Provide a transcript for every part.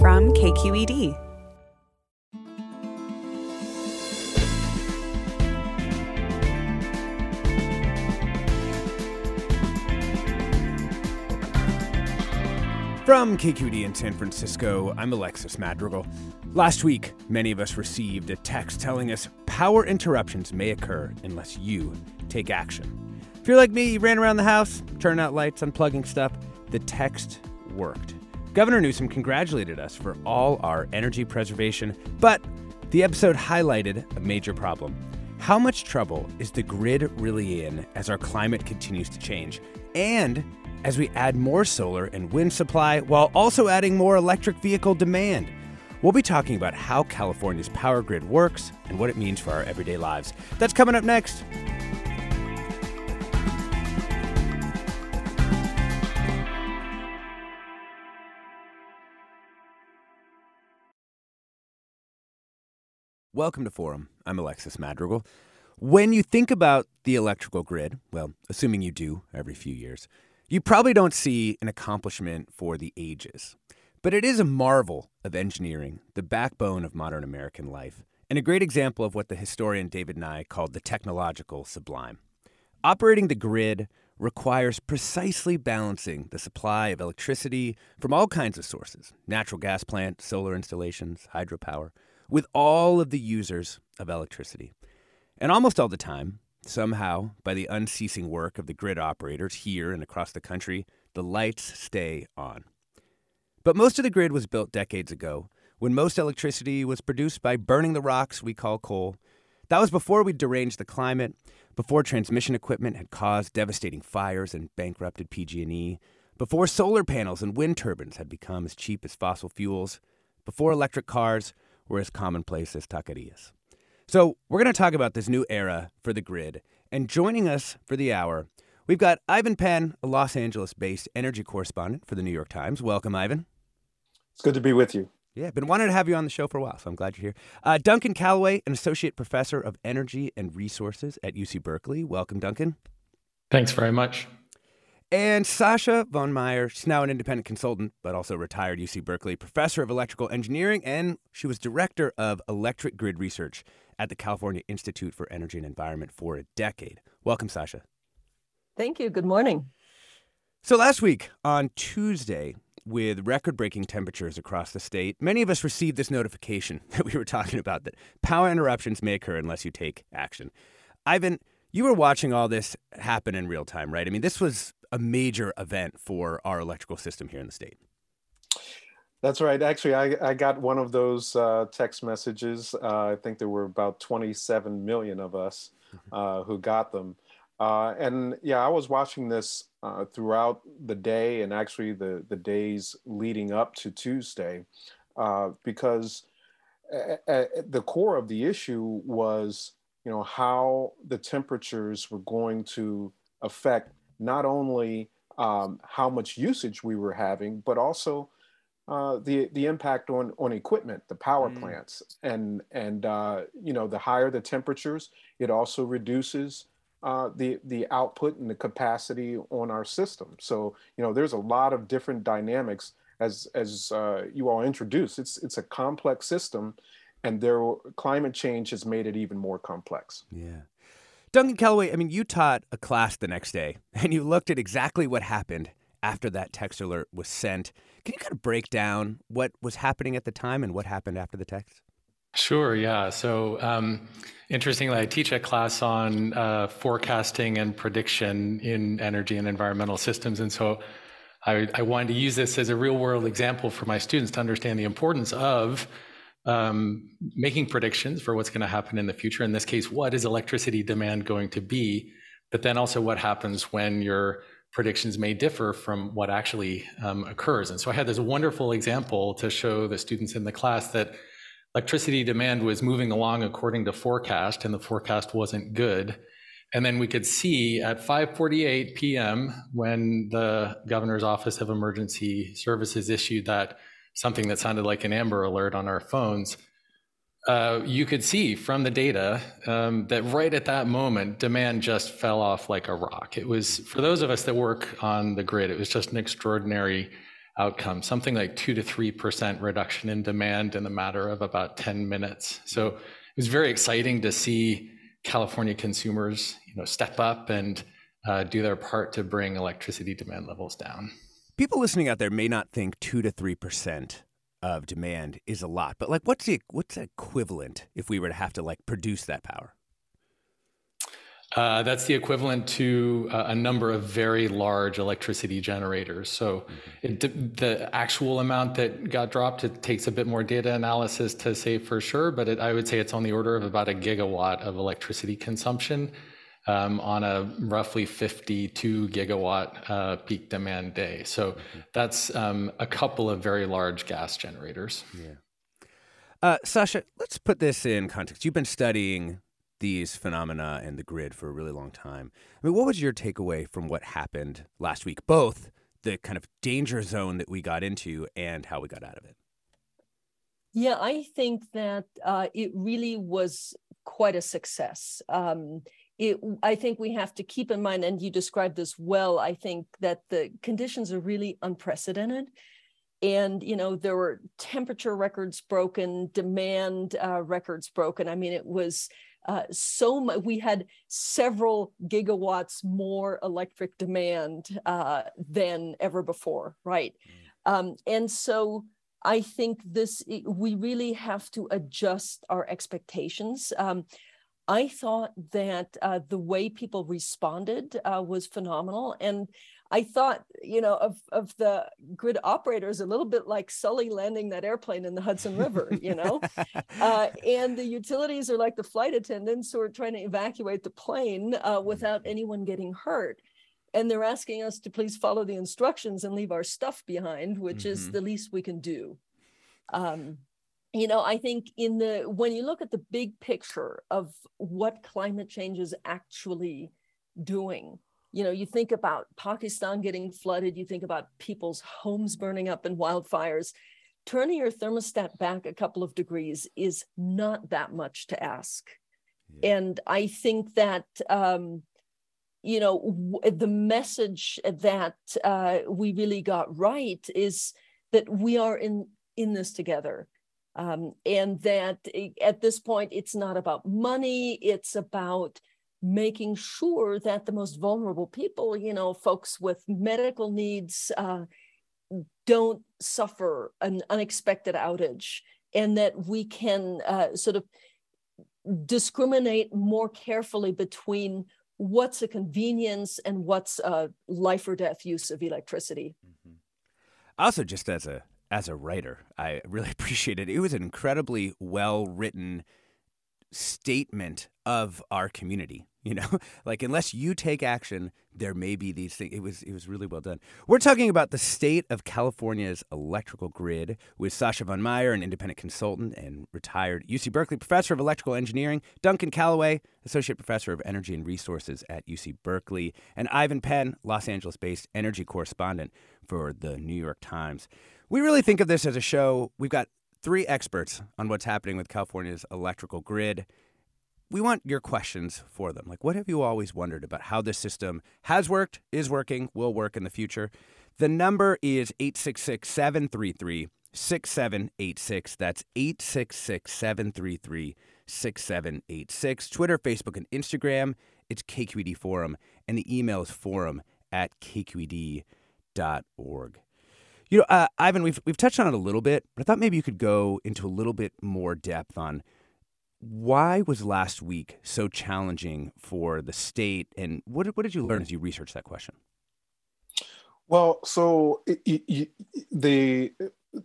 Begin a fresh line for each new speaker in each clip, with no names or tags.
From KQED.
From KQED in San Francisco, I'm Alexis Madrigal. Last week, many of us received a text telling us power interruptions may occur unless you take action. If you're like me, you ran around the house, turning out lights, unplugging stuff, the text worked. Governor Newsom congratulated us for all our energy preservation, but the episode highlighted a major problem. How much trouble is the grid really in as our climate continues to change? And as we add more solar and wind supply while also adding more electric vehicle demand. We'll be talking about how California's power grid works and what it means for our everyday lives. That's coming up next. Welcome to Forum. I'm Alexis Madrigal. When you think about the electrical grid, well, assuming you do every few years, you probably don't see an accomplishment for the ages, but it is a marvel of engineering, the backbone of modern American life, and a great example of what the historian David Nye called the technological sublime. Operating the grid requires precisely balancing the supply of electricity from all kinds of sources natural gas plants, solar installations, hydropower with all of the users of electricity. And almost all the time, Somehow, by the unceasing work of the grid operators here and across the country, the lights stay on. But most of the grid was built decades ago, when most electricity was produced by burning the rocks we call coal. That was before we deranged the climate, before transmission equipment had caused devastating fires and bankrupted PG&E, before solar panels and wind turbines had become as cheap as fossil fuels, before electric cars were as commonplace as taquerias. So, we're going to talk about this new era for the grid. And joining us for the hour, we've got Ivan Penn, a Los Angeles based energy correspondent for the New York Times. Welcome, Ivan.
It's good to be with you.
Yeah, been wanting to have you on the show for a while, so I'm glad you're here. Uh, Duncan Callaway, an associate professor of energy and resources at UC Berkeley. Welcome, Duncan.
Thanks very much.
And Sascha von Meier, she's now an independent consultant, but also retired UC Berkeley professor of electrical engineering, and she was director of electric grid research at the California Institute for Energy and Environment for a decade. Welcome, Sasha.
Thank you. Good morning.
So, last week on Tuesday, with record breaking temperatures across the state, many of us received this notification that we were talking about that power interruptions may occur unless you take action. Ivan, you were watching all this happen in real time, right? I mean, this was a major event for our electrical system here in the state.
That's right. Actually, I, I got one of those uh, text messages. Uh, I think there were about 27 million of us mm-hmm. uh, who got them. Uh, and yeah, I was watching this uh, throughout the day and actually the, the days leading up to Tuesday uh, because the core of the issue was, you know, how the temperatures were going to affect not only um, how much usage we were having, but also uh, the the impact on on equipment, the power mm. plants, and and uh, you know the higher the temperatures, it also reduces uh, the the output and the capacity on our system. So you know there's a lot of different dynamics as as uh, you all introduced. It's it's a complex system, and there climate change has made it even more complex.
Yeah. Duncan Callaway, I mean, you taught a class the next day and you looked at exactly what happened after that text alert was sent. Can you kind of break down what was happening at the time and what happened after the text?
Sure, yeah. So, um, interestingly, I teach a class on uh, forecasting and prediction in energy and environmental systems. And so, I, I wanted to use this as a real world example for my students to understand the importance of um, making predictions for what's going to happen in the future. In this case, what is electricity demand going to be? But then also what happens when your predictions may differ from what actually um, occurs. And so I had this wonderful example to show the students in the class that electricity demand was moving along according to forecast, and the forecast wasn't good. And then we could see at 5:48 p.m. when the governor's office of emergency services issued that something that sounded like an Amber Alert on our phones. Uh, you could see from the data um, that right at that moment, demand just fell off like a rock. It was for those of us that work on the grid, it was just an extraordinary outcome, something like two to three percent reduction in demand in a matter of about 10 minutes. So it was very exciting to see California consumers, you know, step up and uh, do their part to bring electricity demand levels down.
People listening out there may not think two to three percent of demand is a lot, but like, what's the what's the equivalent if we were to have to like produce that power?
Uh, that's the equivalent to uh, a number of very large electricity generators. So mm-hmm. it, the actual amount that got dropped, it takes a bit more data analysis to say for sure, but it, I would say it's on the order of about a gigawatt of electricity consumption um, on a roughly 52 gigawatt uh, peak demand day. So mm-hmm. that's um, a couple of very large gas generators.
Yeah. Uh, Sasha, let's put this in context. You've been studying these phenomena and the grid for a really long time. I mean, what was your takeaway from what happened last week? Both the kind of danger zone that we got into and how we got out of it.
Yeah, I think that uh, it really was quite a success. Um, it, I think we have to keep in mind, and you described this well. I think that the conditions are really unprecedented and you know there were temperature records broken demand uh, records broken i mean it was uh, so much, we had several gigawatts more electric demand uh, than ever before, right? Mm. Um, and so I think this, we really have to adjust our expectations. Um, I thought that uh, the way people responded uh, was phenomenal. And I thought, you know, of of the grid operators a little bit like Sully landing that airplane in the Hudson River, you know, uh, and the utilities are like the flight attendants who are trying to evacuate the plane uh, without mm-hmm. anyone getting hurt. And they're asking us to please follow the instructions and leave our stuff behind, which mm-hmm. is the least we can do. Um, you know, I think in the when you look at the big picture of what climate change is actually doing, you know you think about pakistan getting flooded you think about people's homes burning up in wildfires turning your thermostat back a couple of degrees is not that much to ask yeah. and i think that um, you know w- the message that uh, we really got right is that we are in in this together um, and that eh, at this point it's not about money it's about making sure that the most vulnerable people, you know, folks with medical needs, uh, don't suffer an unexpected outage, and that we can uh, sort of discriminate more carefully between what's a convenience and what's a life or death use of electricity. Mm-hmm.
Also, just as a as a writer, I really appreciate it. It was an incredibly well written statement of our community you know? Like unless you take action there may be these things it was it was really well done. We're talking about the state of california's electrical grid with sascha von meier an independent consultant and retired uc berkeley professor of electrical engineering duncan callaway associate professor of energy and resources at uc berkeley and ivan penn los angeles based energy correspondent for the new york times we really think of this as a show we've got three experts on what's happening with California's electrical grid. We want your questions for them. Like, what have you always wondered about how this system has worked, is working, will work in the future? The number is 866 733 6786. That's 866 733 6786. Twitter, Facebook, and Instagram, it's KQED Forum. And the email is forum at kqed.org. You know, uh, Ivan, we've we've touched on it a little bit, but I thought maybe you could go into a little bit more depth on why was last week so challenging for the state, and what what did you learn as you researched that question?
Well, so it, it, the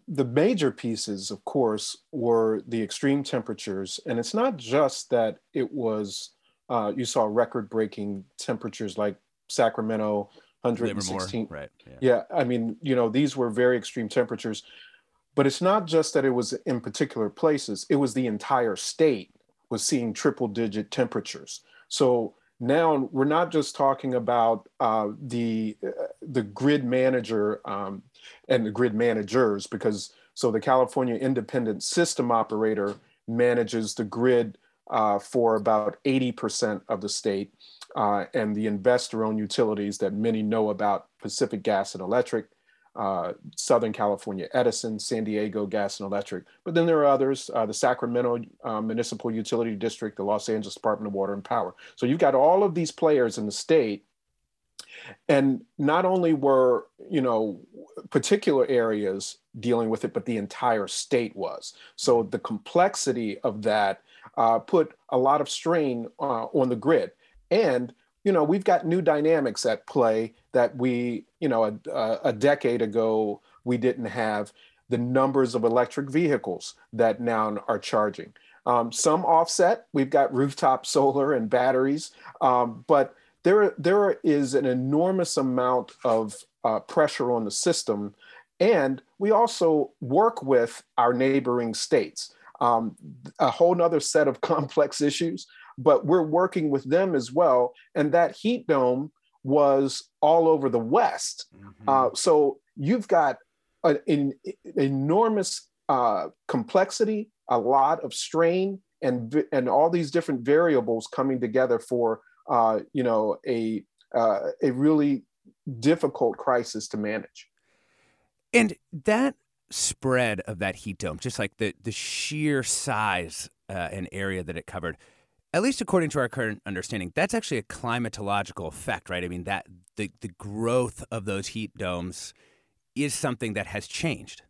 the major pieces, of course, were the extreme temperatures, and it's not just that it was. Uh, you saw record-breaking temperatures like Sacramento, 116.
right?
Yeah. yeah, I mean, you know, these were very extreme temperatures, but it's not just that it was in particular places. It was the entire state was seeing triple-digit temperatures. So now we're not just talking about uh, the uh, the grid manager um, and the grid managers because so the California Independent System Operator manages the grid uh, for about 80% of the state uh, and the investor-owned utilities that many know about Pacific Gas and Electric uh, Southern California Edison, San Diego Gas and Electric. But then there are others, uh, the Sacramento uh, Municipal Utility District, the Los Angeles Department of Water and Power. So you've got all of these players in the state. And not only were, you know, particular areas dealing with it, but the entire state was. So the complexity of that uh, put a lot of strain uh, on the grid. And you know, we've got new dynamics at play that we, you know, a, a decade ago we didn't have the numbers of electric vehicles that now are charging. Um, some offset. We've got rooftop solar and batteries, um, but there there is an enormous amount of uh, pressure on the system, and we also work with our neighboring states. Um, a whole other set of complex issues but we're working with them as well. And that heat dome was all over the West. Mm-hmm. Uh, so you've got an, an enormous uh, complexity, a lot of strain, and and all these different variables coming together for uh, you know a uh, a really difficult crisis to manage.
And that spread of that heat dome, just like the the sheer size uh, and area that it covered, at least according to our current understanding, that's actually a climatological effect, right? I mean, that the, the growth of those heat domes is something that has changed.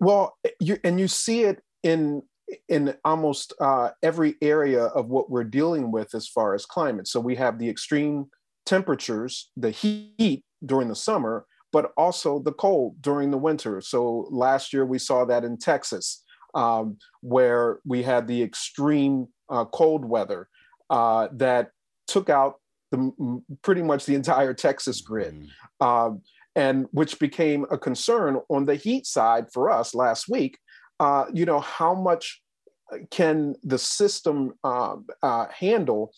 Well, you, and you see it in in almost uh, every area of what we're dealing with as far as climate. So we have the extreme temperatures, the heat during the summer, but also the cold during the winter. So last year we saw that in Texas um, where we had the extreme uh, cold weather uh, that took out the, pretty much the entire Texas grid, mm. um, and which became a concern on the heat side for us last week. Uh, you know, how much can the system um, uh, handle?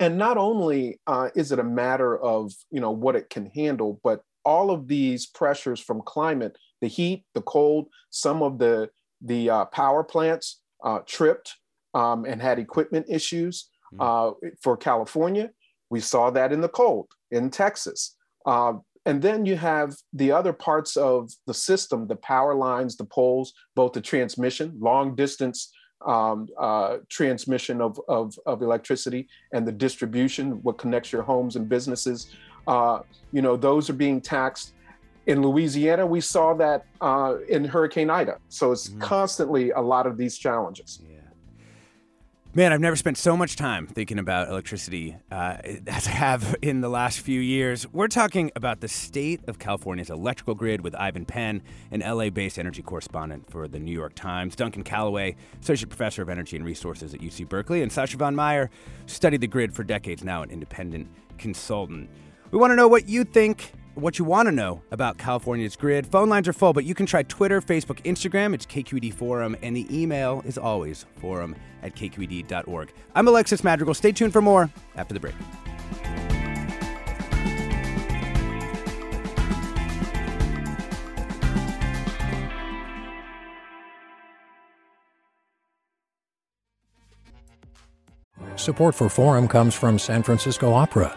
And not only uh, is it a matter of you know what it can handle, but all of these pressures from climate, the heat, the cold, some of the the uh, power plants uh, tripped um, and had equipment issues hmm. uh, for California. We saw that in the cold in Texas. Um, and then you have the other parts of the system, the power lines, the poles, both the transmission, long distance um, uh, transmission of, of, of, electricity and the distribution, what connects your homes and businesses. Uh, you know, those are being taxed in Louisiana, we saw that uh, in Hurricane Ida. So it's mm. constantly a lot of these challenges.
Yeah. Man, I've never spent so much time thinking about electricity uh, as I have in the last few years. We're talking about the state of California's electrical grid with Ivan Penn, an LA based energy correspondent for the New York Times, Duncan Callaway, Associate Professor of Energy and Resources at UC Berkeley, and Sascha von Meier, studied the grid for decades now, an independent consultant. We want to know what you think what you want to know about California's grid. Phone lines are full, but you can try Twitter, Facebook, Instagram. It's KQED Forum, and the email is always forum at kqed.org. I'm Alexis Madrigal. Stay tuned for more after the break.
Support for Forum comes from San Francisco Opera.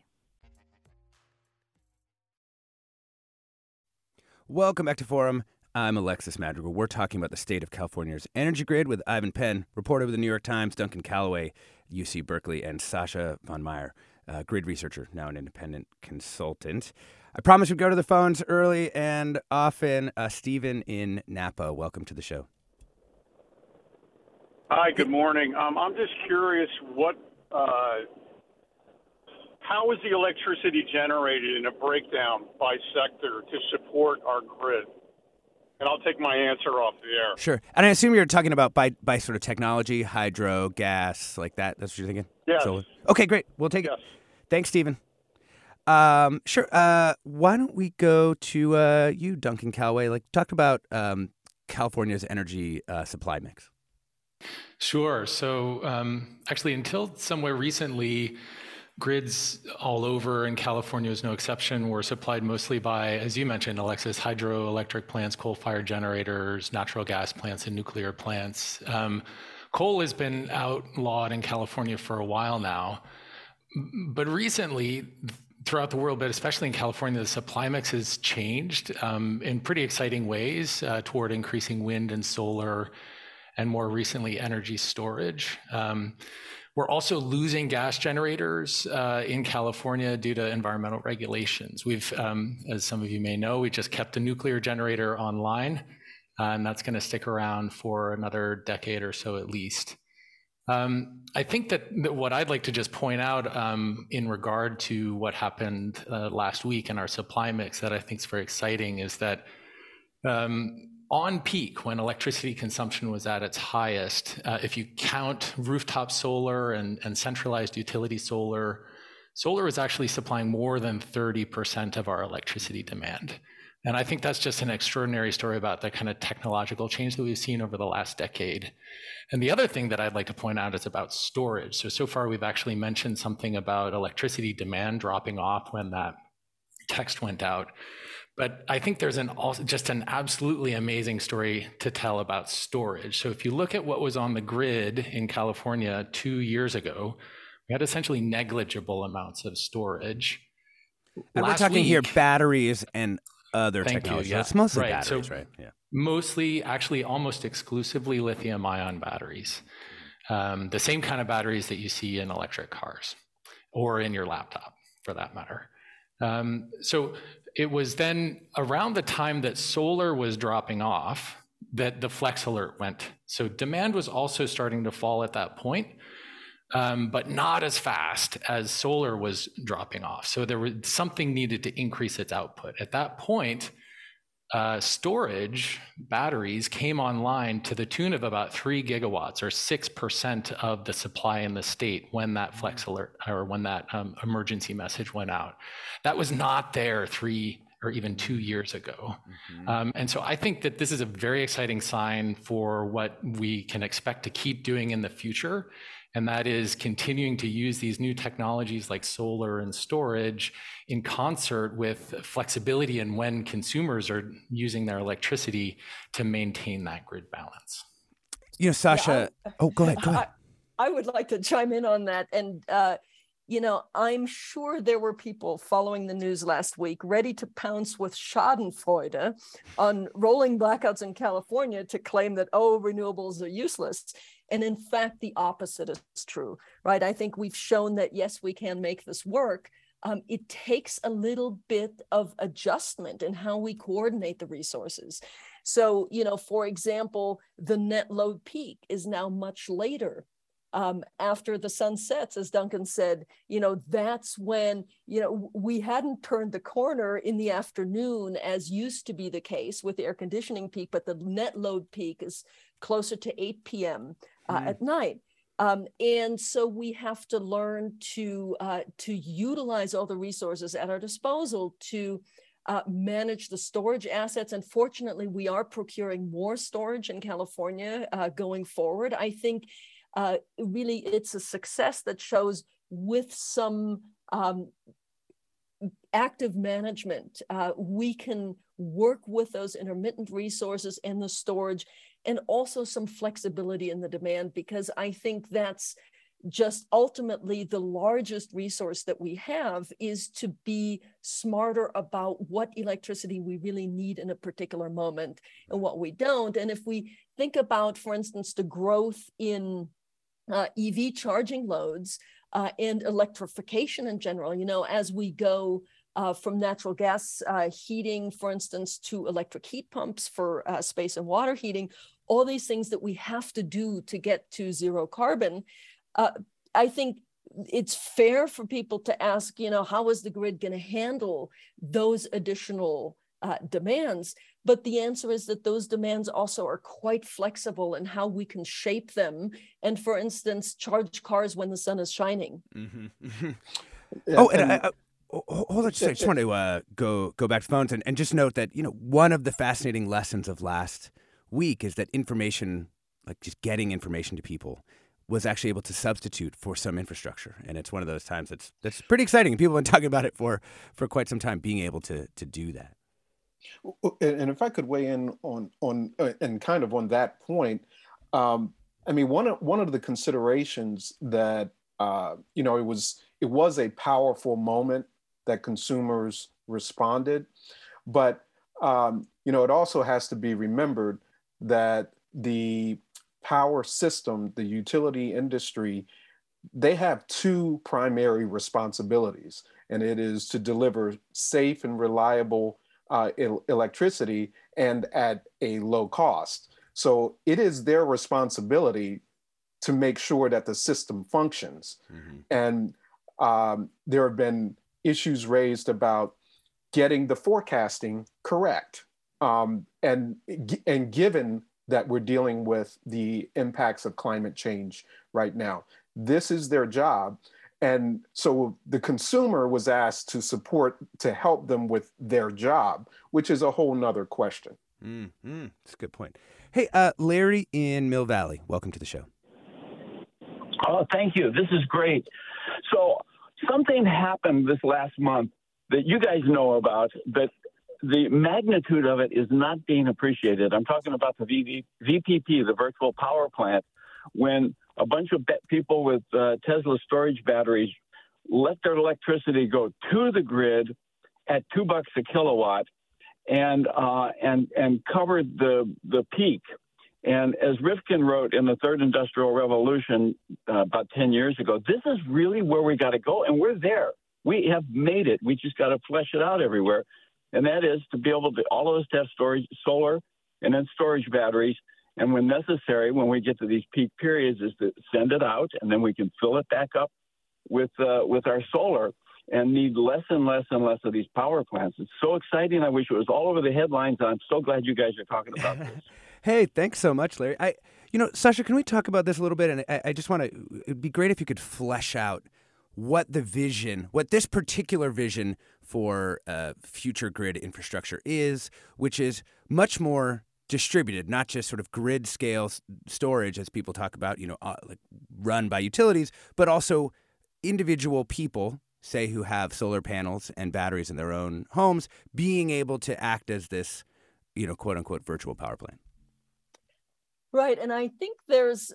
Welcome back to Forum. I'm Alexis Madrigal. We're talking about the state of California's energy grid with Ivan Penn, reporter with the New York Times, Duncan Callaway, UC Berkeley, and Sascha von Meier, grid researcher, now an independent consultant. I promise we go to the phones early and often. Uh, Stephen in Napa, welcome to the show.
Hi, good morning. Um, I'm just curious what uh, how is the electricity generated in a breakdown by sector to support our grid? And I'll take my answer off the air.
Sure. And I assume you're talking about by, by sort of technology, hydro, gas, like that. That's what you're thinking?
Yes.
Solar. Okay, great. We'll take
yes.
it. Thanks, Stephen. Um, sure. Uh, why don't we go to uh, you, Duncan Callaway? Like, talk about um, California's energy uh, supply mix.
Sure. So, um, actually, until somewhere recently, Grids all over, and California is no exception, were supplied mostly by, as you mentioned, Alexis, hydroelectric plants, coal fired generators, natural gas plants, and nuclear plants. Um, coal has been outlawed in California for a while now. But recently, throughout the world, but especially in California, the supply mix has changed um, in pretty exciting ways uh, toward increasing wind and solar, and more recently, energy storage. Um, we're also losing gas generators uh, in California due to environmental regulations. We've, um, as some of you may know, we just kept a nuclear generator online, uh, and that's going to stick around for another decade or so at least. Um, I think that, that, what I'd like to just point out um, in regard to what happened uh, last week in our supply mix that I think is very exciting is that um, on peak, when electricity consumption was at its highest, uh, if you count rooftop solar and, and centralized utility solar, solar was actually supplying more than 30% of our electricity demand. And I think that's just an extraordinary story about the kind of technological change that we've seen over the last decade. And the other thing that I'd like to point out is about storage. So, so far we've actually mentioned something about electricity demand dropping off when that text went out. But I think there's an also just an absolutely amazing story to tell about storage. So if you look at what was on the grid in California two years ago, we had essentially negligible amounts of storage.
And Last we're talking week, here batteries and other technology.
You, yeah.
It's mostly
right.
batteries,
so
right? Yeah.
Mostly, actually, almost exclusively lithium ion batteries. Um, the same kind of batteries that you see in electric cars or in your laptop, for that matter. Um, so it was then around the time that solar was dropping off that the flex alert went. So demand was also starting to fall at that point, um, but not as fast as solar was dropping off. So there was something needed to increase its output. At that point, uh, storage batteries came online to the tune of about three gigawatts or 6% of the supply in the state when that flex alert or when that um, emergency message went out. That was not there three or even two years ago. Mm-hmm. Um, and so I think that this is a very exciting sign for what we can expect to keep doing in the future and that is continuing to use these new technologies like solar and storage in concert with flexibility and when consumers are using their electricity to maintain that grid balance.
You know, Sasha. Yeah, I, oh, go ahead. Go ahead.
I, I, would like to chime in on that. And, uh, you know, I'm sure there were people following the news last week ready to pounce with Schadenfreude on rolling blackouts in California to claim that, oh, renewables are useless. And in fact, the opposite is true, right? I think we've shown that yes, we can make this work. Um, it takes a little bit of adjustment in how we coordinate the resources. So, you know, for example, the net load peak is now much later um, after the sun sets, as Duncan said, you know, that's when, you know, we hadn't turned the corner in the afternoon as used to be the case with the air conditioning peak, but the net load peak is closer to 8 p.m uh, mm. at night. Um, and so we have to learn to uh, to utilize all the resources at our disposal to uh, manage the storage assets. And fortunately, we are procuring more storage in California uh, going forward. I think uh, really it's a success that shows with some um, active management, uh, we can work with those intermittent resources and the storage and also some flexibility in the demand because I think that's just ultimately the largest resource that we have is to be smarter about what electricity we really need in a particular moment and what we don't. And if we think about, for instance, the growth in uh, EV charging loads uh, and electrification in general, you know, as we go uh, from natural gas uh, heating, for instance, to electric heat pumps for uh, space and water heating, all these things that we have to do to get to zero carbon. Uh, I think it's fair for people to ask, you know, how is the grid going to handle those additional uh, demands? But the answer is that those demands also are quite flexible in how we can shape them. And for instance, charge cars when the sun is shining.
Mm-hmm. yeah, oh, and, and I, I, hold on just I just want to uh, go go back to phones and, and just note that you know one of the fascinating lessons of last week is that information, like just getting information to people, was actually able to substitute for some infrastructure. And it's one of those times that's that's pretty exciting. People have been talking about it for for quite some time, being able to to do that.
And if I could weigh in on on uh, and kind of on that point, um, I mean one of one of the considerations that uh, you know it was it was a powerful moment that consumers responded, but um, you know it also has to be remembered that the power system, the utility industry, they have two primary responsibilities, and it is to deliver safe and reliable uh, el- electricity and at a low cost. So it is their responsibility to make sure that the system functions. Mm-hmm. And um, there have been issues raised about getting the forecasting correct. Um, and, and given that we're dealing with the impacts of climate change right now. This is their job. And so the consumer was asked to support, to help them with their job, which is a whole nother question.
Mm-hmm. That's a good point. Hey, uh, Larry in Mill Valley, welcome to the show.
Oh, thank you. This is great. So something happened this last month that you guys know about, but the magnitude of it is not being appreciated. I'm talking about the VV, VPP, the virtual power plant, when a bunch of people with uh, Tesla storage batteries let their electricity go to the grid at two bucks a kilowatt, and uh, and and covered the the peak. And as Rifkin wrote in the Third Industrial Revolution uh, about 10 years ago, this is really where we got to go, and we're there. We have made it. We just got to flesh it out everywhere and that is to be able to all of us to have storage, solar, and then storage batteries. And when necessary, when we get to these peak periods, is to send it out, and then we can fill it back up with uh, with our solar, and need less and less and less of these power plants. It's so exciting. I wish it was all over the headlines. I'm so glad you guys are talking about this.
Hey, thanks so much, Larry. I, you know, Sasha, can we talk about this a little bit? And I, I just want to. It'd be great if you could flesh out what the vision, what this particular vision for uh, future grid infrastructure is, which is much more distributed, not just sort of grid scale storage as people talk about, you know, uh, like run by utilities, but also individual people, say who have solar panels and batteries in their own homes, being able to act as this, you know, quote unquote virtual power plant.
Right, and I think there's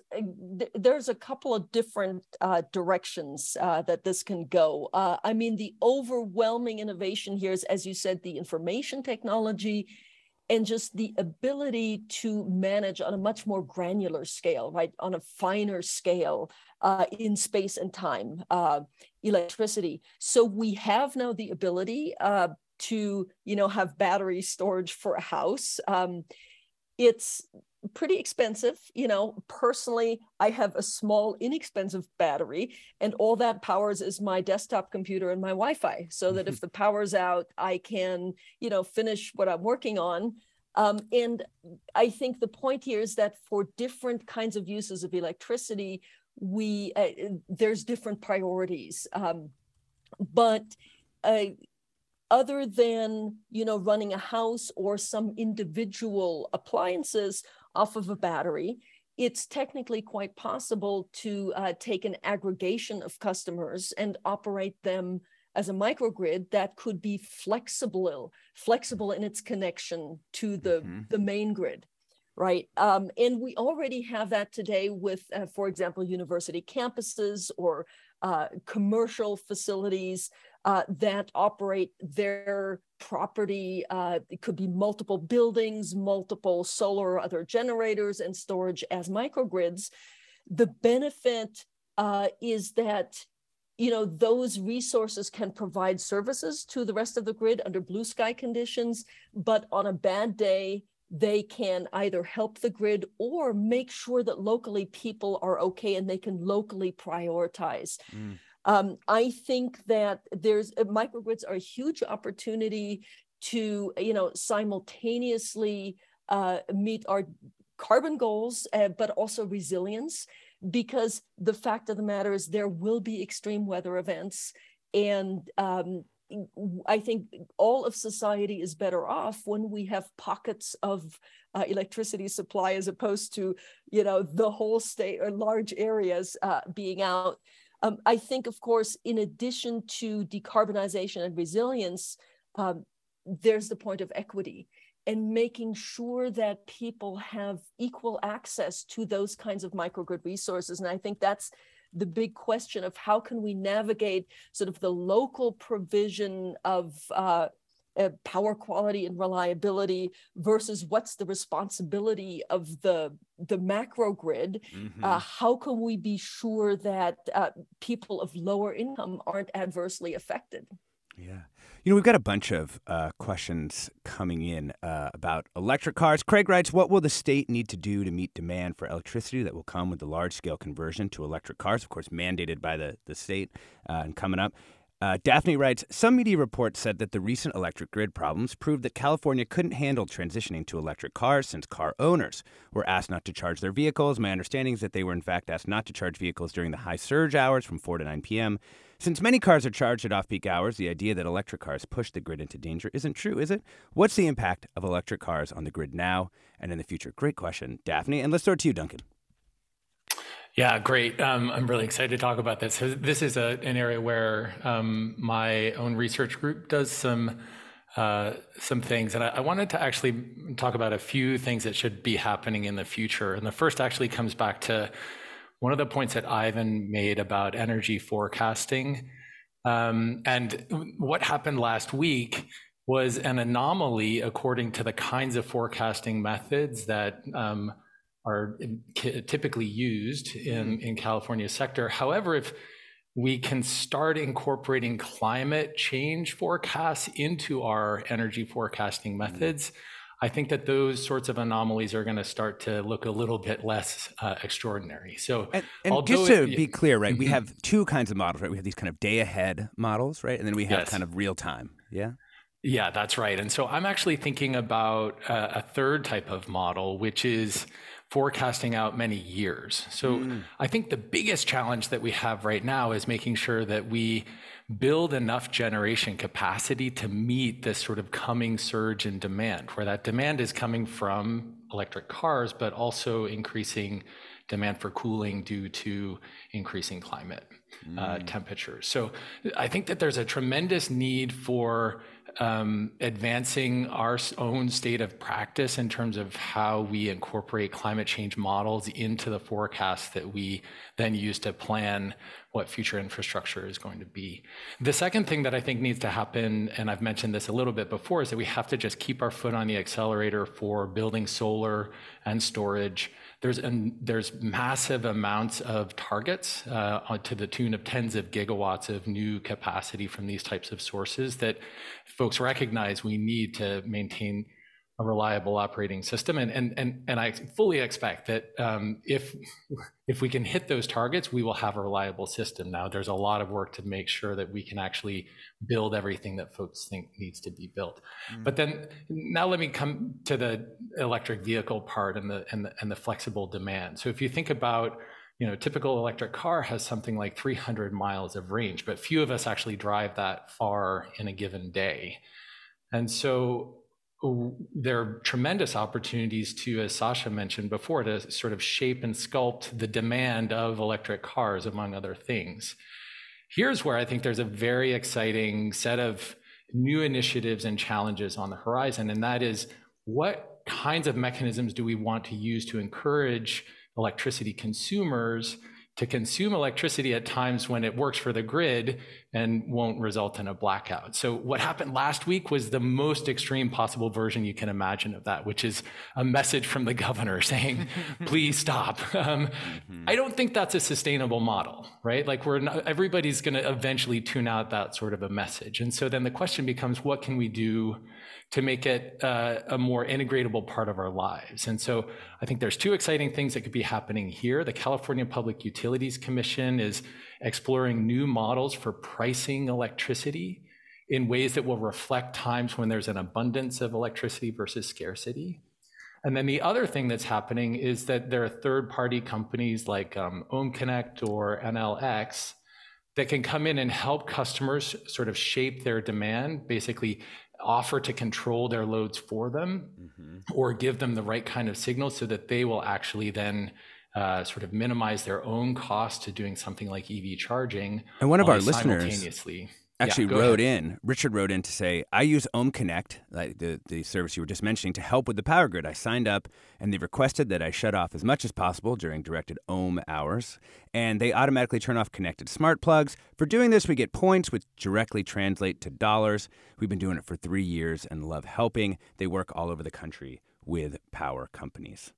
there's a couple of different uh, directions uh, that this can go. Uh, I mean, the overwhelming innovation here is, as you said, the information technology, and just the ability to manage on a much more granular scale, right, on a finer scale uh, in space and time, uh, electricity. So we have now the ability uh, to, you know, have battery storage for a house. Um, it's pretty expensive. You know, personally, I have a small, inexpensive battery, and all that powers is my desktop computer and my Wi Fi. So that if the power's out, I can, you know, finish what I'm working on. Um, and I think the point here is that for different kinds of uses of electricity, we uh, there's different priorities. Um, but uh, other than you know running a house or some individual appliances off of a battery it's technically quite possible to uh, take an aggregation of customers and operate them as a microgrid that could be flexible flexible in its connection to the mm-hmm. the main grid right um, and we already have that today with uh, for example university campuses or uh, commercial facilities uh, that operate their property. Uh, it could be multiple buildings, multiple solar or other generators, and storage as microgrids. The benefit uh, is that you know those resources can provide services to the rest of the grid under blue sky conditions, but on a bad day, they can either help the grid or make sure that locally people are okay and they can locally prioritize. Mm. Um, I think that there's uh, microgrids are a huge opportunity to you know simultaneously uh, meet our carbon goals, uh, but also resilience. Because the fact of the matter is, there will be extreme weather events, and um, I think all of society is better off when we have pockets of uh, electricity supply as opposed to, you know, the whole state or large areas uh, being out. Um, I think, of course, in addition to decarbonization and resilience, um, there's the point of equity and making sure that people have equal access to those kinds of microgrid resources. And I think that's the big question of how can we navigate sort of the local provision of uh, uh, power quality and reliability versus what's the responsibility of the the macro grid mm-hmm. uh, how can we be sure that uh, people of lower income aren't adversely affected?
Yeah. You know we've got a bunch of uh, questions coming in uh, about electric cars. Craig writes what will the state need to do to meet demand for electricity that will come with the large scale conversion to electric cars? Of course mandated by the, the state uh, and coming up uh, Daphne writes Some media reports said that the recent electric grid problems proved that California couldn't handle transitioning to electric cars since car owners were asked not to charge their vehicles. My understanding is that they were, in fact, asked not to charge vehicles during the high surge hours from 4 to 9 p.m. Since many cars are charged at off peak hours, the idea that electric cars push the grid into danger isn't true, is it? What's the impact of electric cars on the grid now and in the future? Great question, Daphne. And let's throw it to you, Duncan.
Yeah, great. Um, I'm really excited to talk about this. This is a, an area where um, my own research group does some uh, some things, and I, I, wanted to actually talk about a few things that should be happening in the future. And the first actually comes back to one of the points that Ivan made about energy forecasting. Um, and what happened last week was an anomaly according to the kinds of forecasting methods that um, are typically used in, mm-hmm. in California sector. However, if we can start incorporating climate change forecasts into our energy forecasting mm-hmm. methods, I think that those sorts of anomalies are going to start to look a little bit less uh, extraordinary. So,
and, and just to it, be clear, right, mm-hmm. we have two kinds of models, right? We have these kind of day ahead models, right, and then we have yes. kind of real time. Yeah.
Yeah, that's right. And so I'm actually thinking about uh, a third type of model, which is forecasting out many years. So mm. I think the biggest challenge that we have right now is making sure that we build enough generation capacity to meet this sort of coming surge in demand, where that demand is coming from electric cars, but also increasing demand for cooling due to increasing climate uh, mm. temperatures. So I think that there's a tremendous need for um, advancing our own state of practice in terms of how we incorporate climate change models into the forecasts that we then use to plan what future infrastructure is going to be. The second thing that I think needs to happen, and I've mentioned this a little bit before, is that we have to just keep our foot on the accelerator for building solar and storage there's there's massive amounts of targets uh, to the tune of tens of gigawatts of new capacity from these types of sources that folks recognize we need to maintain a reliable operating system. And, and, and, and I fully expect that um, if, if we can hit those targets, we will have a reliable system. Now, there's a lot of work to make sure that we can actually build everything that folks think needs to be built. Mm. But then now let me come to the electric vehicle part and the, and the, and the flexible demand. So if you think about you know, a typical electric car has something like 300 miles of range, but few of us actually drive that far in a given day. And so there are tremendous opportunities to, as Sasha mentioned before, to sort of shape and sculpt the demand of electric cars, among other things. Here's where I think there's a very exciting set of new initiatives and challenges on the horizon, and that is what kinds of mechanisms do we want to use to encourage electricity consumers to consume electricity at times when it works for the grid and won't result in a blackout. So, what happened last week was the most extreme possible version you can imagine of that, which is a message from the governor saying, please stop. Um, mm-hmm. I don't think that's a sustainable model, right? Like, we're not, everybody's going to eventually tune out that sort of a message. And so then the question becomes, what can we do to make it uh, a more integratable part of our lives. And so I think there's two exciting things that could be happening here. The California Public Utilities Commission is exploring new models for pricing electricity in ways that will reflect times when there's an abundance of electricity versus scarcity. And then the other thing that's happening is that there are third party companies like um, OhmConnect or Enel X that can come in and help customers sort of shape their demand, basically offer to control their loads for them mm-hmm. or give them the right kind of signal so that they will actually then uh, sort of minimize their own cost to doing something like EV charging.
And one of our listeners actually yeah, wrote ahead. in. Richard wrote in to say, "I use OhmConnect, like the the service you were just mentioning, to help with the power grid. I signed up, and they requested that I shut off as much as possible during directed ohm hours, and they automatically turn off connected smart plugs. For doing this, we get points, which directly translate to dollars. We've been doing it for three years and love helping. They work all over the country with power companies."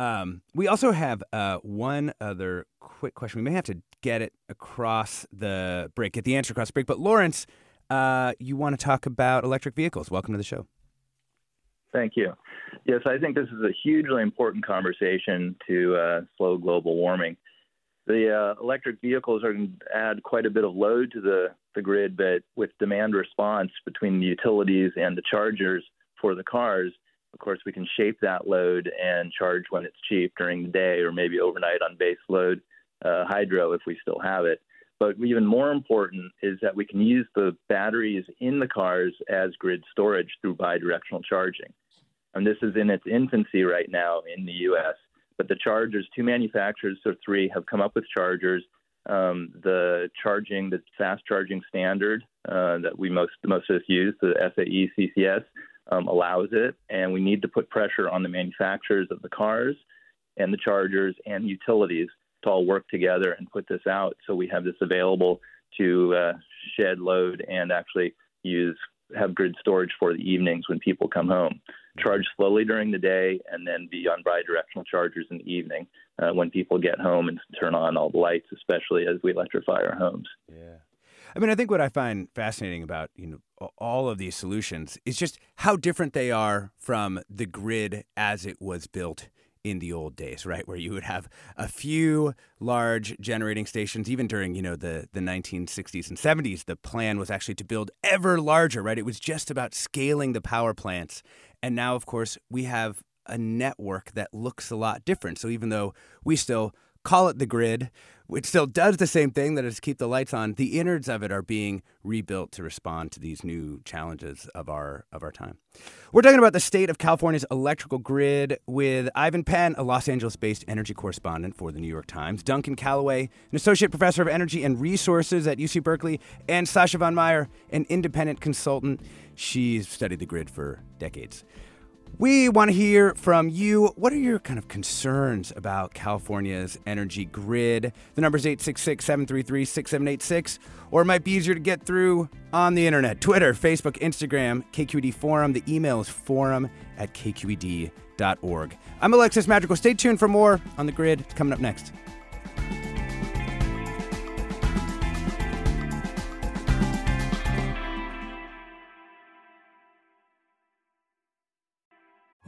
Um, we also have uh, one other quick question. We may have to get it across the break, get the answer across the break. But Lawrence, uh, you want to talk about electric vehicles. Welcome to the show.
Thank you. Yes, I think this is a hugely important conversation to uh, slow global warming. The uh, electric vehicles are going to add quite a bit of load to the, the grid, but with demand response between the utilities and the chargers for the cars, of course, we can shape that load and charge when it's cheap during the day or maybe overnight on base load uh, hydro if we still have it. But even more important is that we can use the batteries in the cars as grid storage through bidirectional charging. And this is in its infancy right now in the US. But the chargers, two manufacturers or three, have come up with chargers. Um, the charging, the fast charging standard uh, that we most most of us use, the SAE CCS, um, allows it, and we need to put pressure on the manufacturers of the cars and the chargers and utilities to all work together and put this out so we have this available to uh, shed load and actually use have grid storage for the evenings when people come home. Charge slowly during the day and then be on bidirectional chargers in the evening uh, when people get home and turn on all the lights, especially as we electrify our homes.
Yeah. I mean, I think what I find fascinating about you know all of these solutions is just how different they are from the grid as it was built in the old days, right, where you would have a few large generating stations. Even during you know the the 1960s and 70s, the plan was actually to build ever larger, right? It was just about scaling the power plants, and now, of course, we have a network that looks a lot different. So even though we still call it the grid, which still does the same thing that is keep the lights on. The innards of it are being rebuilt to respond to these new challenges of our of our time. We're talking about the state of California's electrical grid with Ivan Penn, a Los Angeles-based energy correspondent for the New York Times, Duncan Callaway, an associate professor of energy and resources at UC Berkeley, and Sascha von Meier, an independent consultant. She's studied the grid for decades. We want to hear from you. What are your kind of concerns about California's energy grid? The number is 866 733 6786, or it might be easier to get through on the internet Twitter, Facebook, Instagram, KQED Forum. The email is forum at kqed.org. I'm Alexis Madrigal. Stay tuned for more on the grid. It's coming up next.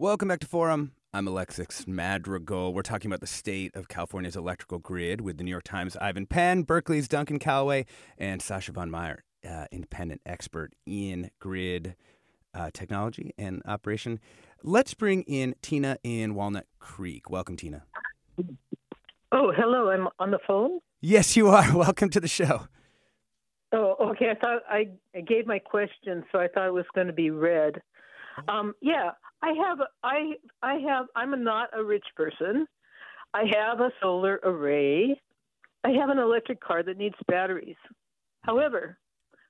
Welcome back to Forum. I'm Alexis Madrigal. We're talking about the state of California's electrical grid with the New York Times' Ivan Penn, Berkeley's Duncan Callaway, and Sascha von Meier, uh, independent expert in grid uh, technology and operation. Let's bring in Tina in Walnut Creek. Welcome, Tina.
Oh, hello. I'm on the phone.
Yes, you are. Welcome to the show.
Oh, okay. I thought I, I gave my question, so I thought it was going to be read. Um, yeah, I have I I have I'm a, not a rich person. I have a solar array. I have an electric car that needs batteries. However,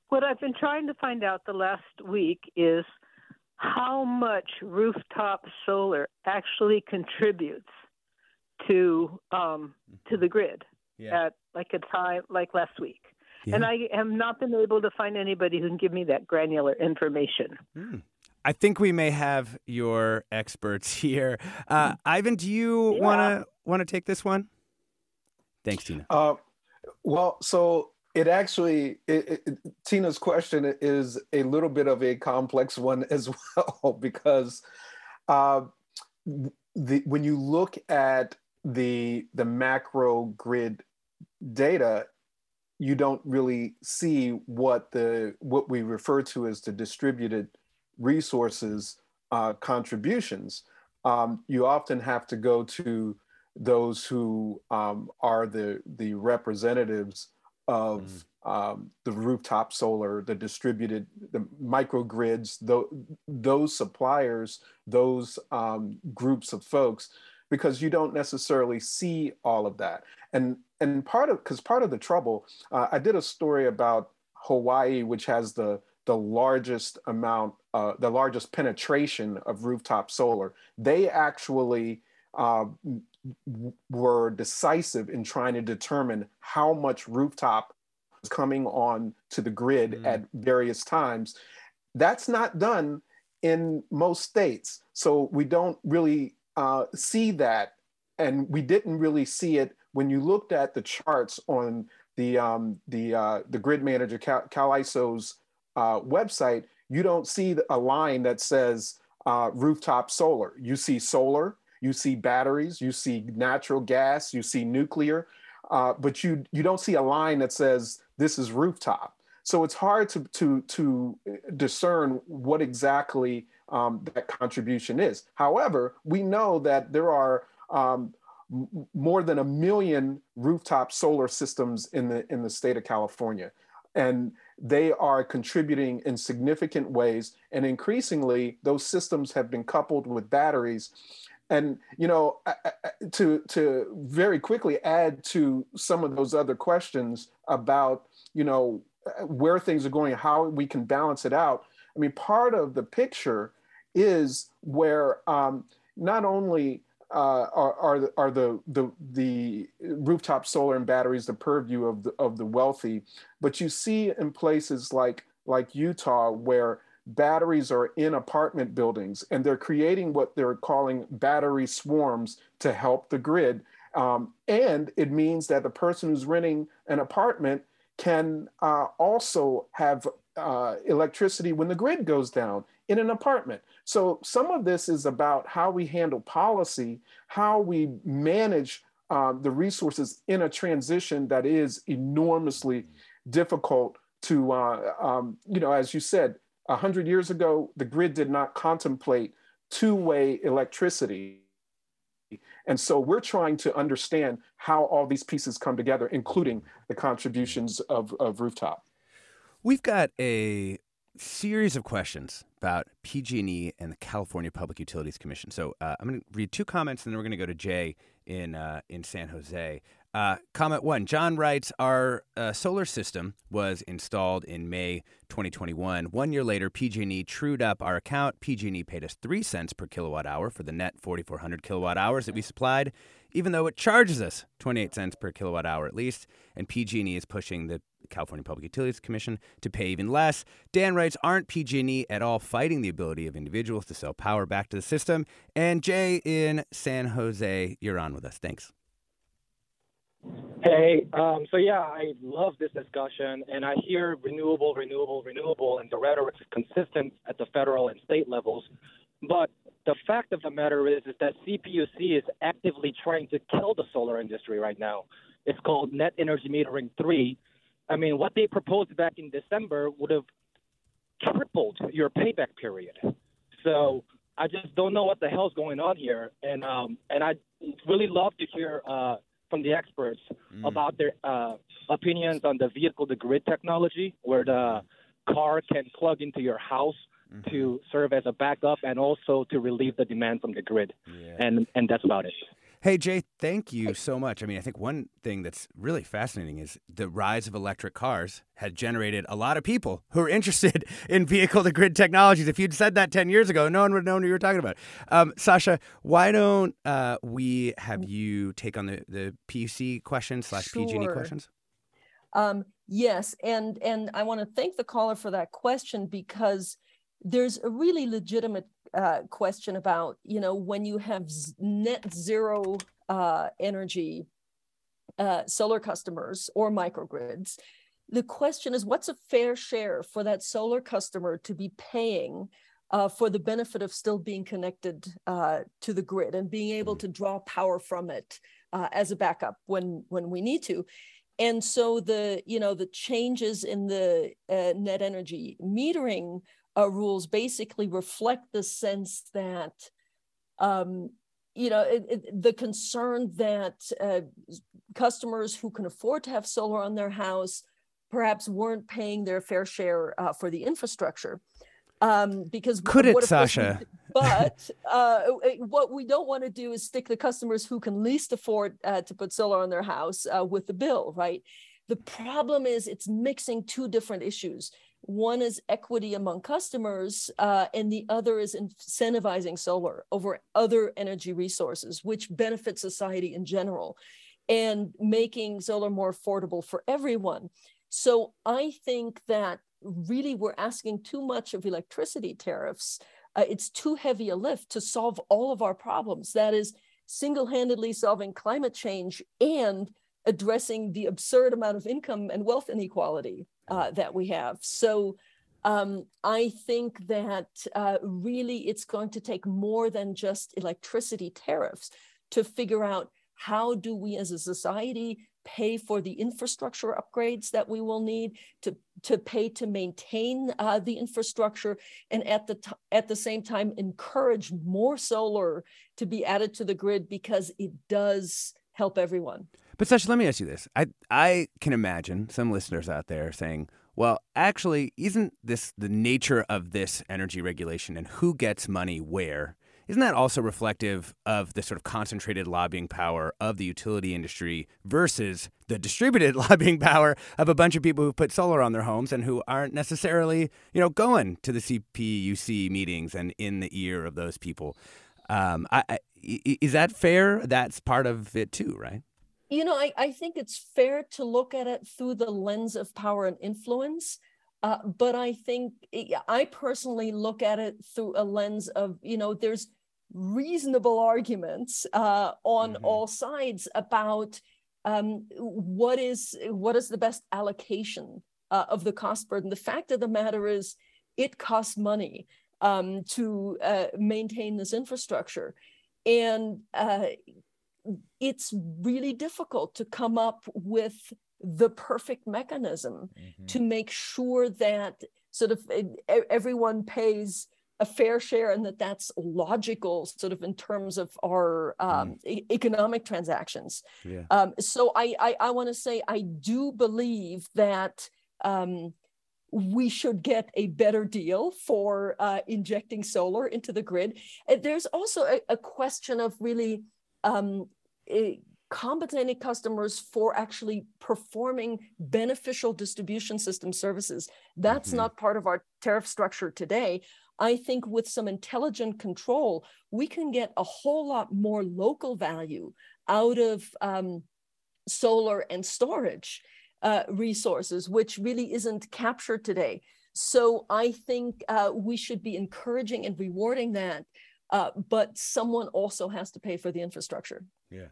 what I've been trying to find out the last week is how much rooftop solar actually contributes to um, to the grid yeah. at like a time like last week. Yeah. And I have not been able to find anybody who can give me that granular information.
Mm. I think we may have your experts here. Uh, Ivan, do you want to want to take this one? Thanks, Tina.
Uh, well, so it actually it, it, Tina's question is a little bit of a complex one as well because uh, the when you look at the the macro grid data you don't really see what the what we refer to as the distributed resources uh, contributions, um, you often have to go to those who um, are the the representatives of mm. um, the rooftop solar, the distributed, the microgrids, the, those suppliers, those um, groups of folks, because you don't necessarily see all of that. And and part of because part of the trouble, uh, I did a story about Hawaii, which has the the largest amount, uh, the largest penetration of rooftop solar. They actually uh, were decisive in trying to determine how much rooftop is coming on to the grid mm. at various times. That's not done in most states. So we don't really uh, see that. And we didn't really see it when you looked at the charts on the um, the uh, the grid manager Cal, CAISO's uh, website, you don't see a line that says uh, rooftop solar. You see solar, you see batteries, you see natural gas, you see nuclear, uh, but you you don't see a line that says this is rooftop. So it's hard to to to discern what exactly um, that contribution is. However, we know that there are um, more than a million rooftop solar systems in the in the state of California, and they are contributing in significant ways. And increasingly, those systems have been coupled with batteries. And you know, to to very quickly add to some of those other questions about you know where things are going, how we can balance it out. I mean, part of the picture is where um, not only uh, are, are, the, are the, the, the rooftop solar and batteries the purview of the, of the wealthy. But you see in places like, like Utah where batteries are in apartment buildings and they're creating what they're calling battery swarms to help the grid. Um, and it means that the person who's renting an apartment can uh, also have uh, electricity when the grid goes down in an apartment. So some of this is about how we handle policy, how we manage um, the resources in a transition that is enormously difficult to, uh, um, you know, as you said, A hundred years ago, the grid did not contemplate two-way electricity. And so we're trying to understand how all these pieces come together, including the contributions of, of rooftop.
We've got a series of questions about PG&E and the California Public Utilities Commission. So uh, I'm going to read two comments, and then we're going to go to Jay in uh, in San Jose. Uh, comment one: John writes, "Our uh, solar system was installed in May 2021. One year later, PG&E trued up our account. PG&E paid us three cents per kilowatt hour for the net 4,400 kilowatt hours that we supplied, even though it charges us 28 cents per kilowatt hour at least. And PG&E is pushing the California Public Utilities Commission to pay even less. Dan writes, aren't PG&E at all fighting the ability of individuals to sell power back to the system? And Jay in San Jose, you're on with us. Thanks.
Hey, um, so yeah, I love this discussion, and I hear renewable, renewable, renewable, and the rhetoric is consistent at the federal and state levels. But the fact of the matter is, is that CPUC is actively trying to kill the solar industry right now. It's called Net Energy Metering 3, I mean, what they proposed back in December would have tripled your payback period. So I just don't know what the hell's going on here, and um, and I really love to hear uh, from the experts mm. about their uh, opinions on the vehicle to grid technology, where the car can plug into your house mm-hmm. to serve as a backup and also to relieve the demand from the grid. Yeah. And and that's about it.
Hey, Jay, thank you so much. I mean, I think one thing that's really fascinating is the rise of electric cars had generated a lot of people who are interested in vehicle to grid technologies. If you'd said that 10 years ago, no one would have known who you were talking about. Um, Sascha, why don't uh, we have you take on the, the PUC questions slash PG&E questions?
Um, yes, and and I want to thank the caller for that question because there's a really legitimate uh, question about, you know, when you have net zero uh, energy uh, solar customers or microgrids, the question is what's a fair share for that solar customer to be paying uh, for the benefit of still being connected uh, to the grid and being able mm-hmm. to draw power from it uh, as a backup when when we need to and so the you know the changes in the uh, net energy metering uh, rules basically reflect the sense that um, you know it, it, the concern that uh, customers who can afford to have solar on their house perhaps weren't paying their fair share uh, for the infrastructure. Um, because
could it
sascha? but uh, what we don't want to do is stick the customers who can least afford uh, to put solar on their house uh, with the bill right? The problem is it's mixing two different issues one is equity among customers, uh, and the other is incentivizing solar over other energy resources, which benefit society in general, and making solar more affordable for everyone. So I think that really we're asking too much of electricity tariffs. Uh, it's too heavy a lift to solve all of our problems. That is single handedly solving climate change and addressing the absurd amount of income and wealth inequality uh, that we have. So um, I think that uh, really it's going to take more than just electricity tariffs to figure out how do we as a society pay for the infrastructure upgrades that we will need to, to pay to maintain uh, the infrastructure and at the t- at the same time encourage more solar to be added to the grid because it does help everyone.
But Sascha, let me ask you this. I I can imagine some listeners out there saying, well, actually, isn't this the nature of this energy regulation and who gets money where? Isn't that also reflective of the sort of concentrated lobbying power of the utility industry versus the distributed lobbying power of a bunch of people who put solar on their homes and who aren't necessarily, you know, going to the CPUC meetings and in the ear of those people? Um, I, I, is that fair? That's part of it too, right?
You know, I, I think it's fair to look at it through the lens of power and influence. Uh, but I think I personally look at it through a lens of, you know, there's reasonable arguments uh, on mm-hmm. all sides about um, what is what is the best allocation uh, of the cost burden. The fact of the matter is, it costs money um, to uh, maintain this infrastructure, and uh, it's really difficult to come up with the perfect mechanism mm-hmm. to make sure that sort of everyone pays a fair share and that that's logical sort of in terms of our um, mm. e- economic transactions yeah. um, so i i, I want to say i do believe that um, we should get a better deal for uh, injecting solar into the grid. There's also a, a question of really um, compensating customers for actually performing beneficial distribution system services. That's mm-hmm. not part of our tariff structure today. I think with some intelligent control, we can get a whole lot more local value out of um, solar and storage uh, resources, which really isn't captured today. So I think uh, we should be encouraging and rewarding that, uh, but someone also has to pay for the infrastructure.
Yeah.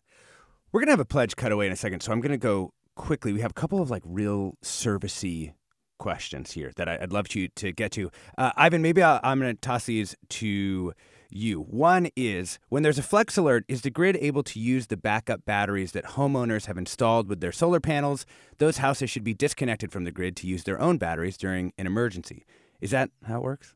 We're going to have a pledge cutaway in a second, so I'm going to go quickly. We have a couple of like real servicey questions here that I'd love to to get to. Uh, Ivan, maybe i am going to toss these to you. One is when there's a flex alert, is the grid able to use the backup batteries that homeowners have installed with their solar panels? Those houses should be disconnected from the grid to use their own batteries during an emergency. Is that how it works?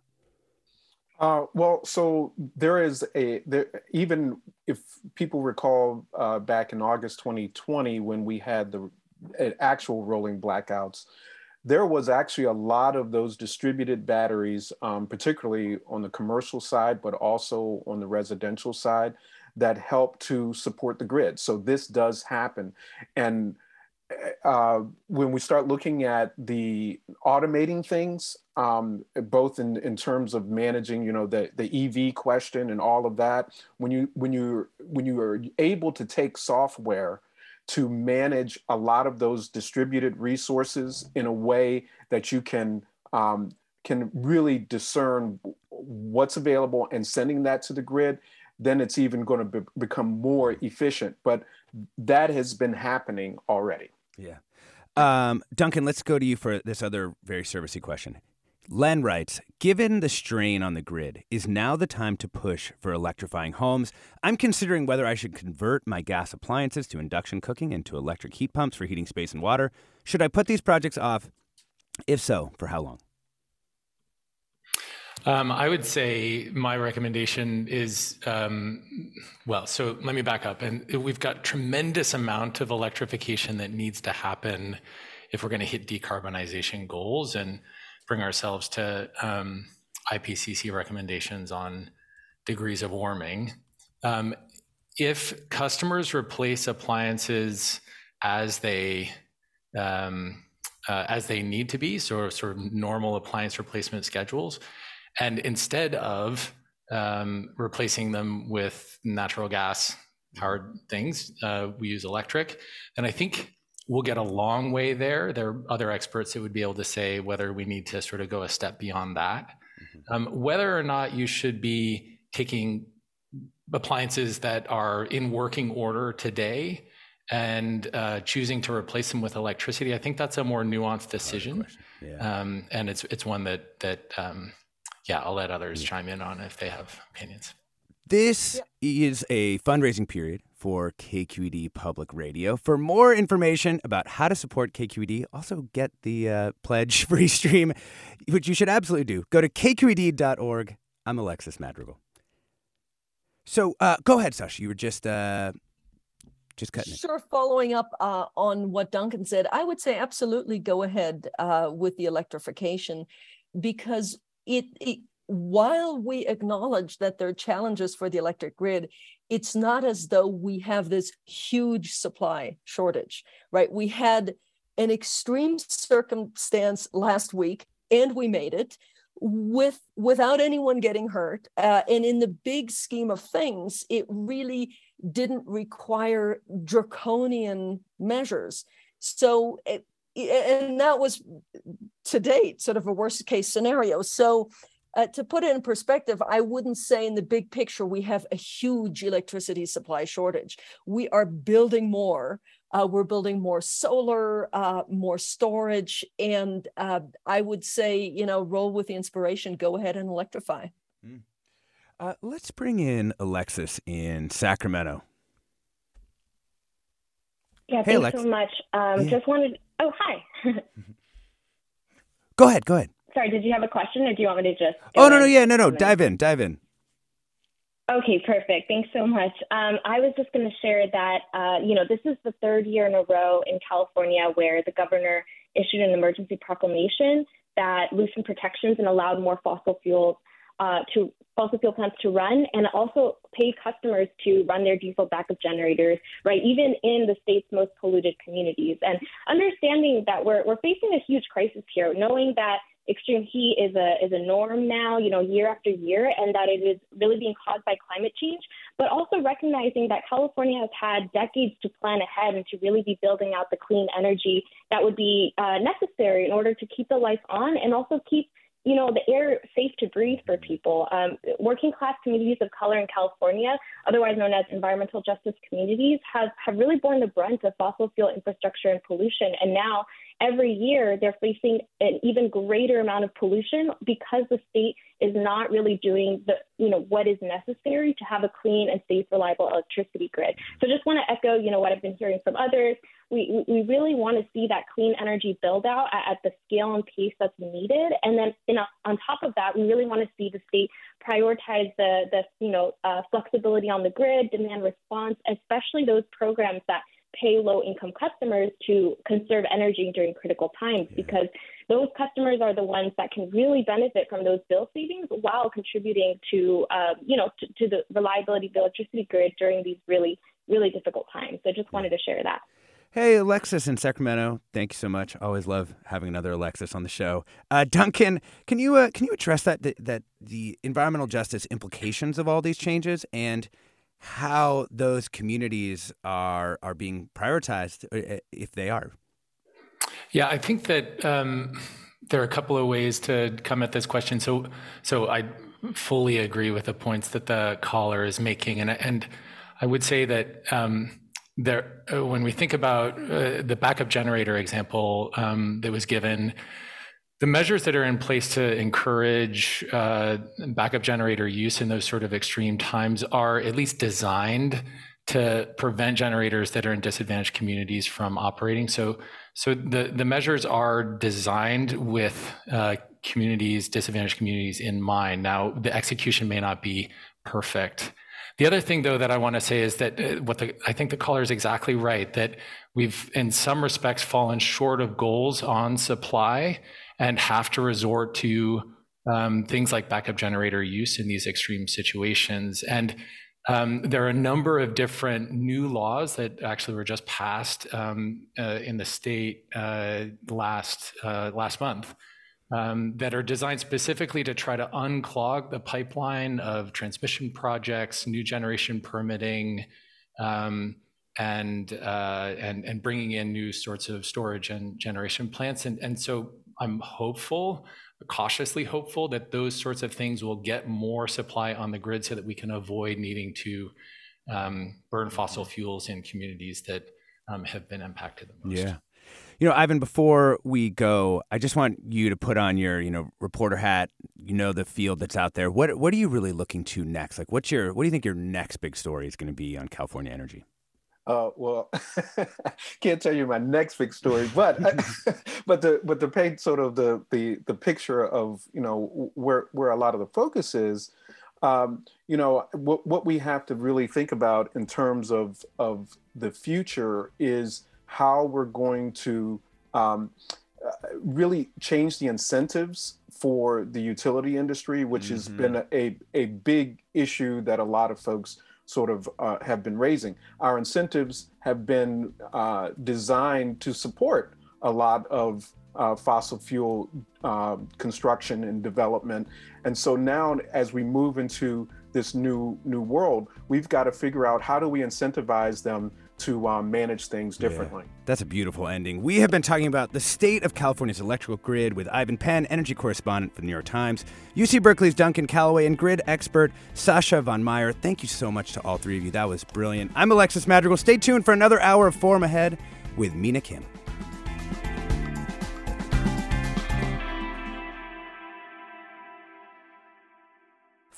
Uh, well, so there is a there, even if people recall uh, back in August 2020 when we had the actual rolling blackouts, there was actually a lot of those distributed batteries, um, particularly on the commercial side, but also on the residential side, that help to support the grid. So this does happen. And uh, when we start looking at the automating things, um, both in, in terms of managing, you know, the, the EV question and all of that, when you when you when you are able to take software to manage a lot of those distributed resources in a way that you can um, can really discern what's available and sending that to the grid then it's even going to be, become more efficient. But that has been happening already
yeah um, duncan let's go to you for this other very servicey question Len writes, given the strain on the grid, is now the time to push for electrifying homes? I'm considering whether I should convert my gas appliances to induction cooking and to electric heat pumps for heating space and water. Should I put these projects off? If so, for how long?
Um, I would say my recommendation is um, well. So let me back up, and we've got tremendous amount of electrification that needs to happen if we're going to hit decarbonization goals, and bring ourselves to um, IPCC recommendations on degrees of warming. If customers replace appliances as they uh, as they need to be, so sort of normal appliance replacement schedules, and instead of um, replacing them with natural gas powered things, uh, we use electric, And I think we'll get a long way there. There are other experts that would be able to say whether we need to sort of go a step beyond that. Mm-hmm. Um, whether or not you should be taking appliances that are in working order today and uh, choosing to replace them with electricity, I think that's a more nuanced decision, yeah. um, and it's it's one that that um, yeah, I'll let others chime in on if they have opinions.
This yeah. is a fundraising period for KQED Public Radio. For more information about how to support KQED, also get the uh, pledge free stream, which you should absolutely do. Go to kqed.org. I'm Alexis Madrigal. So uh, go ahead, Sascha. You were just uh, just cutting
sure. It. Following up uh, on what Duncan said, I would say absolutely go ahead uh, with the electrification because it, it while we acknowledge that there are challenges for the electric grid, it's not as though we have this huge supply shortage, right? We had an extreme circumstance last week and we made it with without anyone getting hurt uh, and in the big scheme of things it really didn't require draconian measures so it, and that was to date sort of a worst case scenario so uh, to put it in perspective, I wouldn't say in the big picture we have a huge electricity supply shortage. We are building more. Uh, we're building more solar, uh, more storage, and uh, I would say, you know, roll with the inspiration. Go ahead and electrify. Mm.
let's bring in Alexis in Sacramento.
Yeah, hey, thanks Alex. so much. Um, yeah. Just wanted. Oh, hi.
go ahead. Go ahead.
sorry, did you have a question or do you want me to just?
Oh no, no, yeah, no, no. Dive in, dive in.
Okay, perfect. Thanks so much. Um, I was just going to share that, uh, you know, this is the third year in a row in California where the governor issued an emergency proclamation that loosened protections and allowed more fossil fuels uh, to fossil fuel plants to run, and also pay customers to run their diesel backup generators, right? Even in the state's most polluted communities, and understanding that we're we're facing a huge crisis here, knowing that extreme heat is a is a norm now, you know, year after year, and that it is really being caused by climate change. But also recognizing that California has had decades to plan ahead and to really be building out the clean energy that would be uh, necessary in order to keep the lights on and also keep you know, the air safe to breathe for people. Um, working class communities of color in California, otherwise known as environmental justice communities, have, have really borne the brunt of fossil fuel infrastructure and pollution. And now every year they're facing an even greater amount of pollution because the state is not really doing the you know what is necessary to have a clean and safe reliable electricity grid. So just want to echo you know what i've been hearing from others. We we really want to see that clean energy build out at, at the scale and pace that's needed. And then in a, on top of that we really want to see the state prioritize the the you know uh, flexibility on the grid demand response especially those programs that pay low income customers to conserve energy during critical times yeah. because those customers are the ones that can really benefit from those bill savings while contributing to um, you know to, to, the reliability of the electricity grid during these really really difficult times so just wanted to share that
Hey, Alexis in Sacramento. Thank you so much. Always love having another Alexis on the show. Uh, Duncan, can you uh, can you address that, that that the environmental justice implications of all these changes and how those communities are are being prioritized uh, if they are.
Yeah, I think that um, there are a couple of ways to come at this question. So, so I fully agree with the points that the caller is making, and and I would say that. Um, there, uh, when we think about uh, the backup generator example um, that was given, the measures that are in place to encourage uh, backup generator use in those sort of extreme times are at least designed to prevent generators that are in disadvantaged communities from operating. So, so the, the measures are designed with uh, communities, disadvantaged communities in mind. Now, the execution may not be perfect. The other thing, though, that I want to say is that uh, what the, I think the caller is exactly right that we've, in some respects, fallen short of goals on supply and have to resort to um, things like backup generator use in these extreme situations. And um, there are a number of different new laws that actually were just passed um, uh, in the state uh, last uh, last month um, that are designed specifically to try to unclog the pipeline of transmission projects, new generation permitting, um, and uh, and and bringing in new sorts of storage and generation plants. And and so I'm hopeful, cautiously hopeful, that those sorts of things will get more supply on the grid so that we can avoid needing to um, burn fossil fuels in communities that um, have been impacted the most.
Yeah. You know, Ivan, before we go, I just want you to put on your, you know, reporter hat. You know the field that's out there. What what are you really looking to next? Like what's your what do you think your next big story is going to be on California energy?
Uh, well, I can't tell you my next big story, but but the but to paint sort of the the the picture of you know where where a lot of the focus is, um, you know what what we have to really think about in terms of of the future is how we're going to um, uh, really change the incentives for the utility industry, which mm-hmm. has been a, a, a big issue that a lot of folks sort of uh, have been raising. Our incentives have been uh, designed to support a lot of uh, fossil fuel uh, construction and development. And so now, as we move into this new new world, we've got to figure out how do we incentivize them to um, manage things differently. Yeah,
that's a beautiful ending. We have been talking about the state of California's electrical grid with Ivan Penn, energy correspondent for the New York Times, UC Berkeley's Duncan Callaway, and grid expert Sascha von Meier. Thank you so much to all three of you. That was brilliant. I'm Alexis Madrigal. Stay tuned for another hour of Forum Ahead with Mina Kim.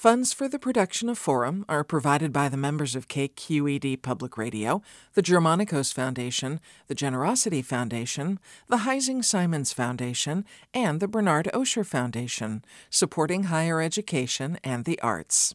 Funds for the production of Forum are provided by the members of KQED Public Radio, the Germanicos Foundation, the Generosity Foundation, the Heising Simons Foundation, and the Bernard Osher Foundation, supporting higher education and the arts.